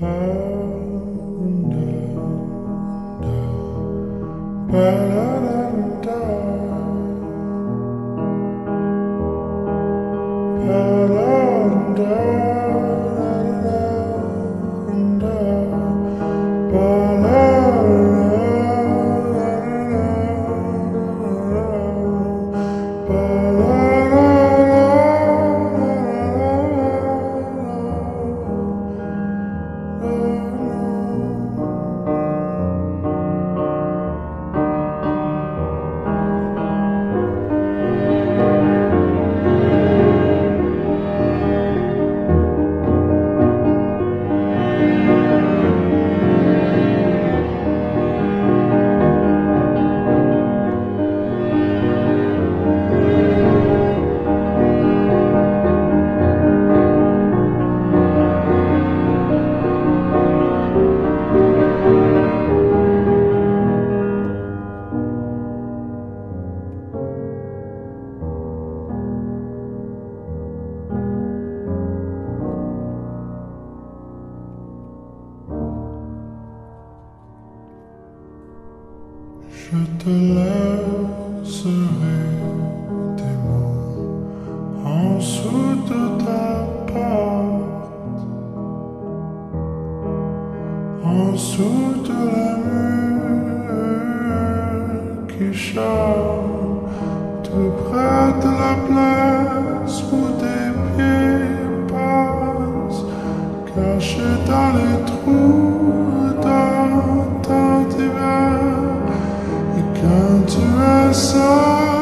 Down, down, Je te laisserai des mots en dessous de ta porte, en dessous de la mur qui chante tout près de la place où tes pieds passent, cachés dans les trous dans ton turn to her.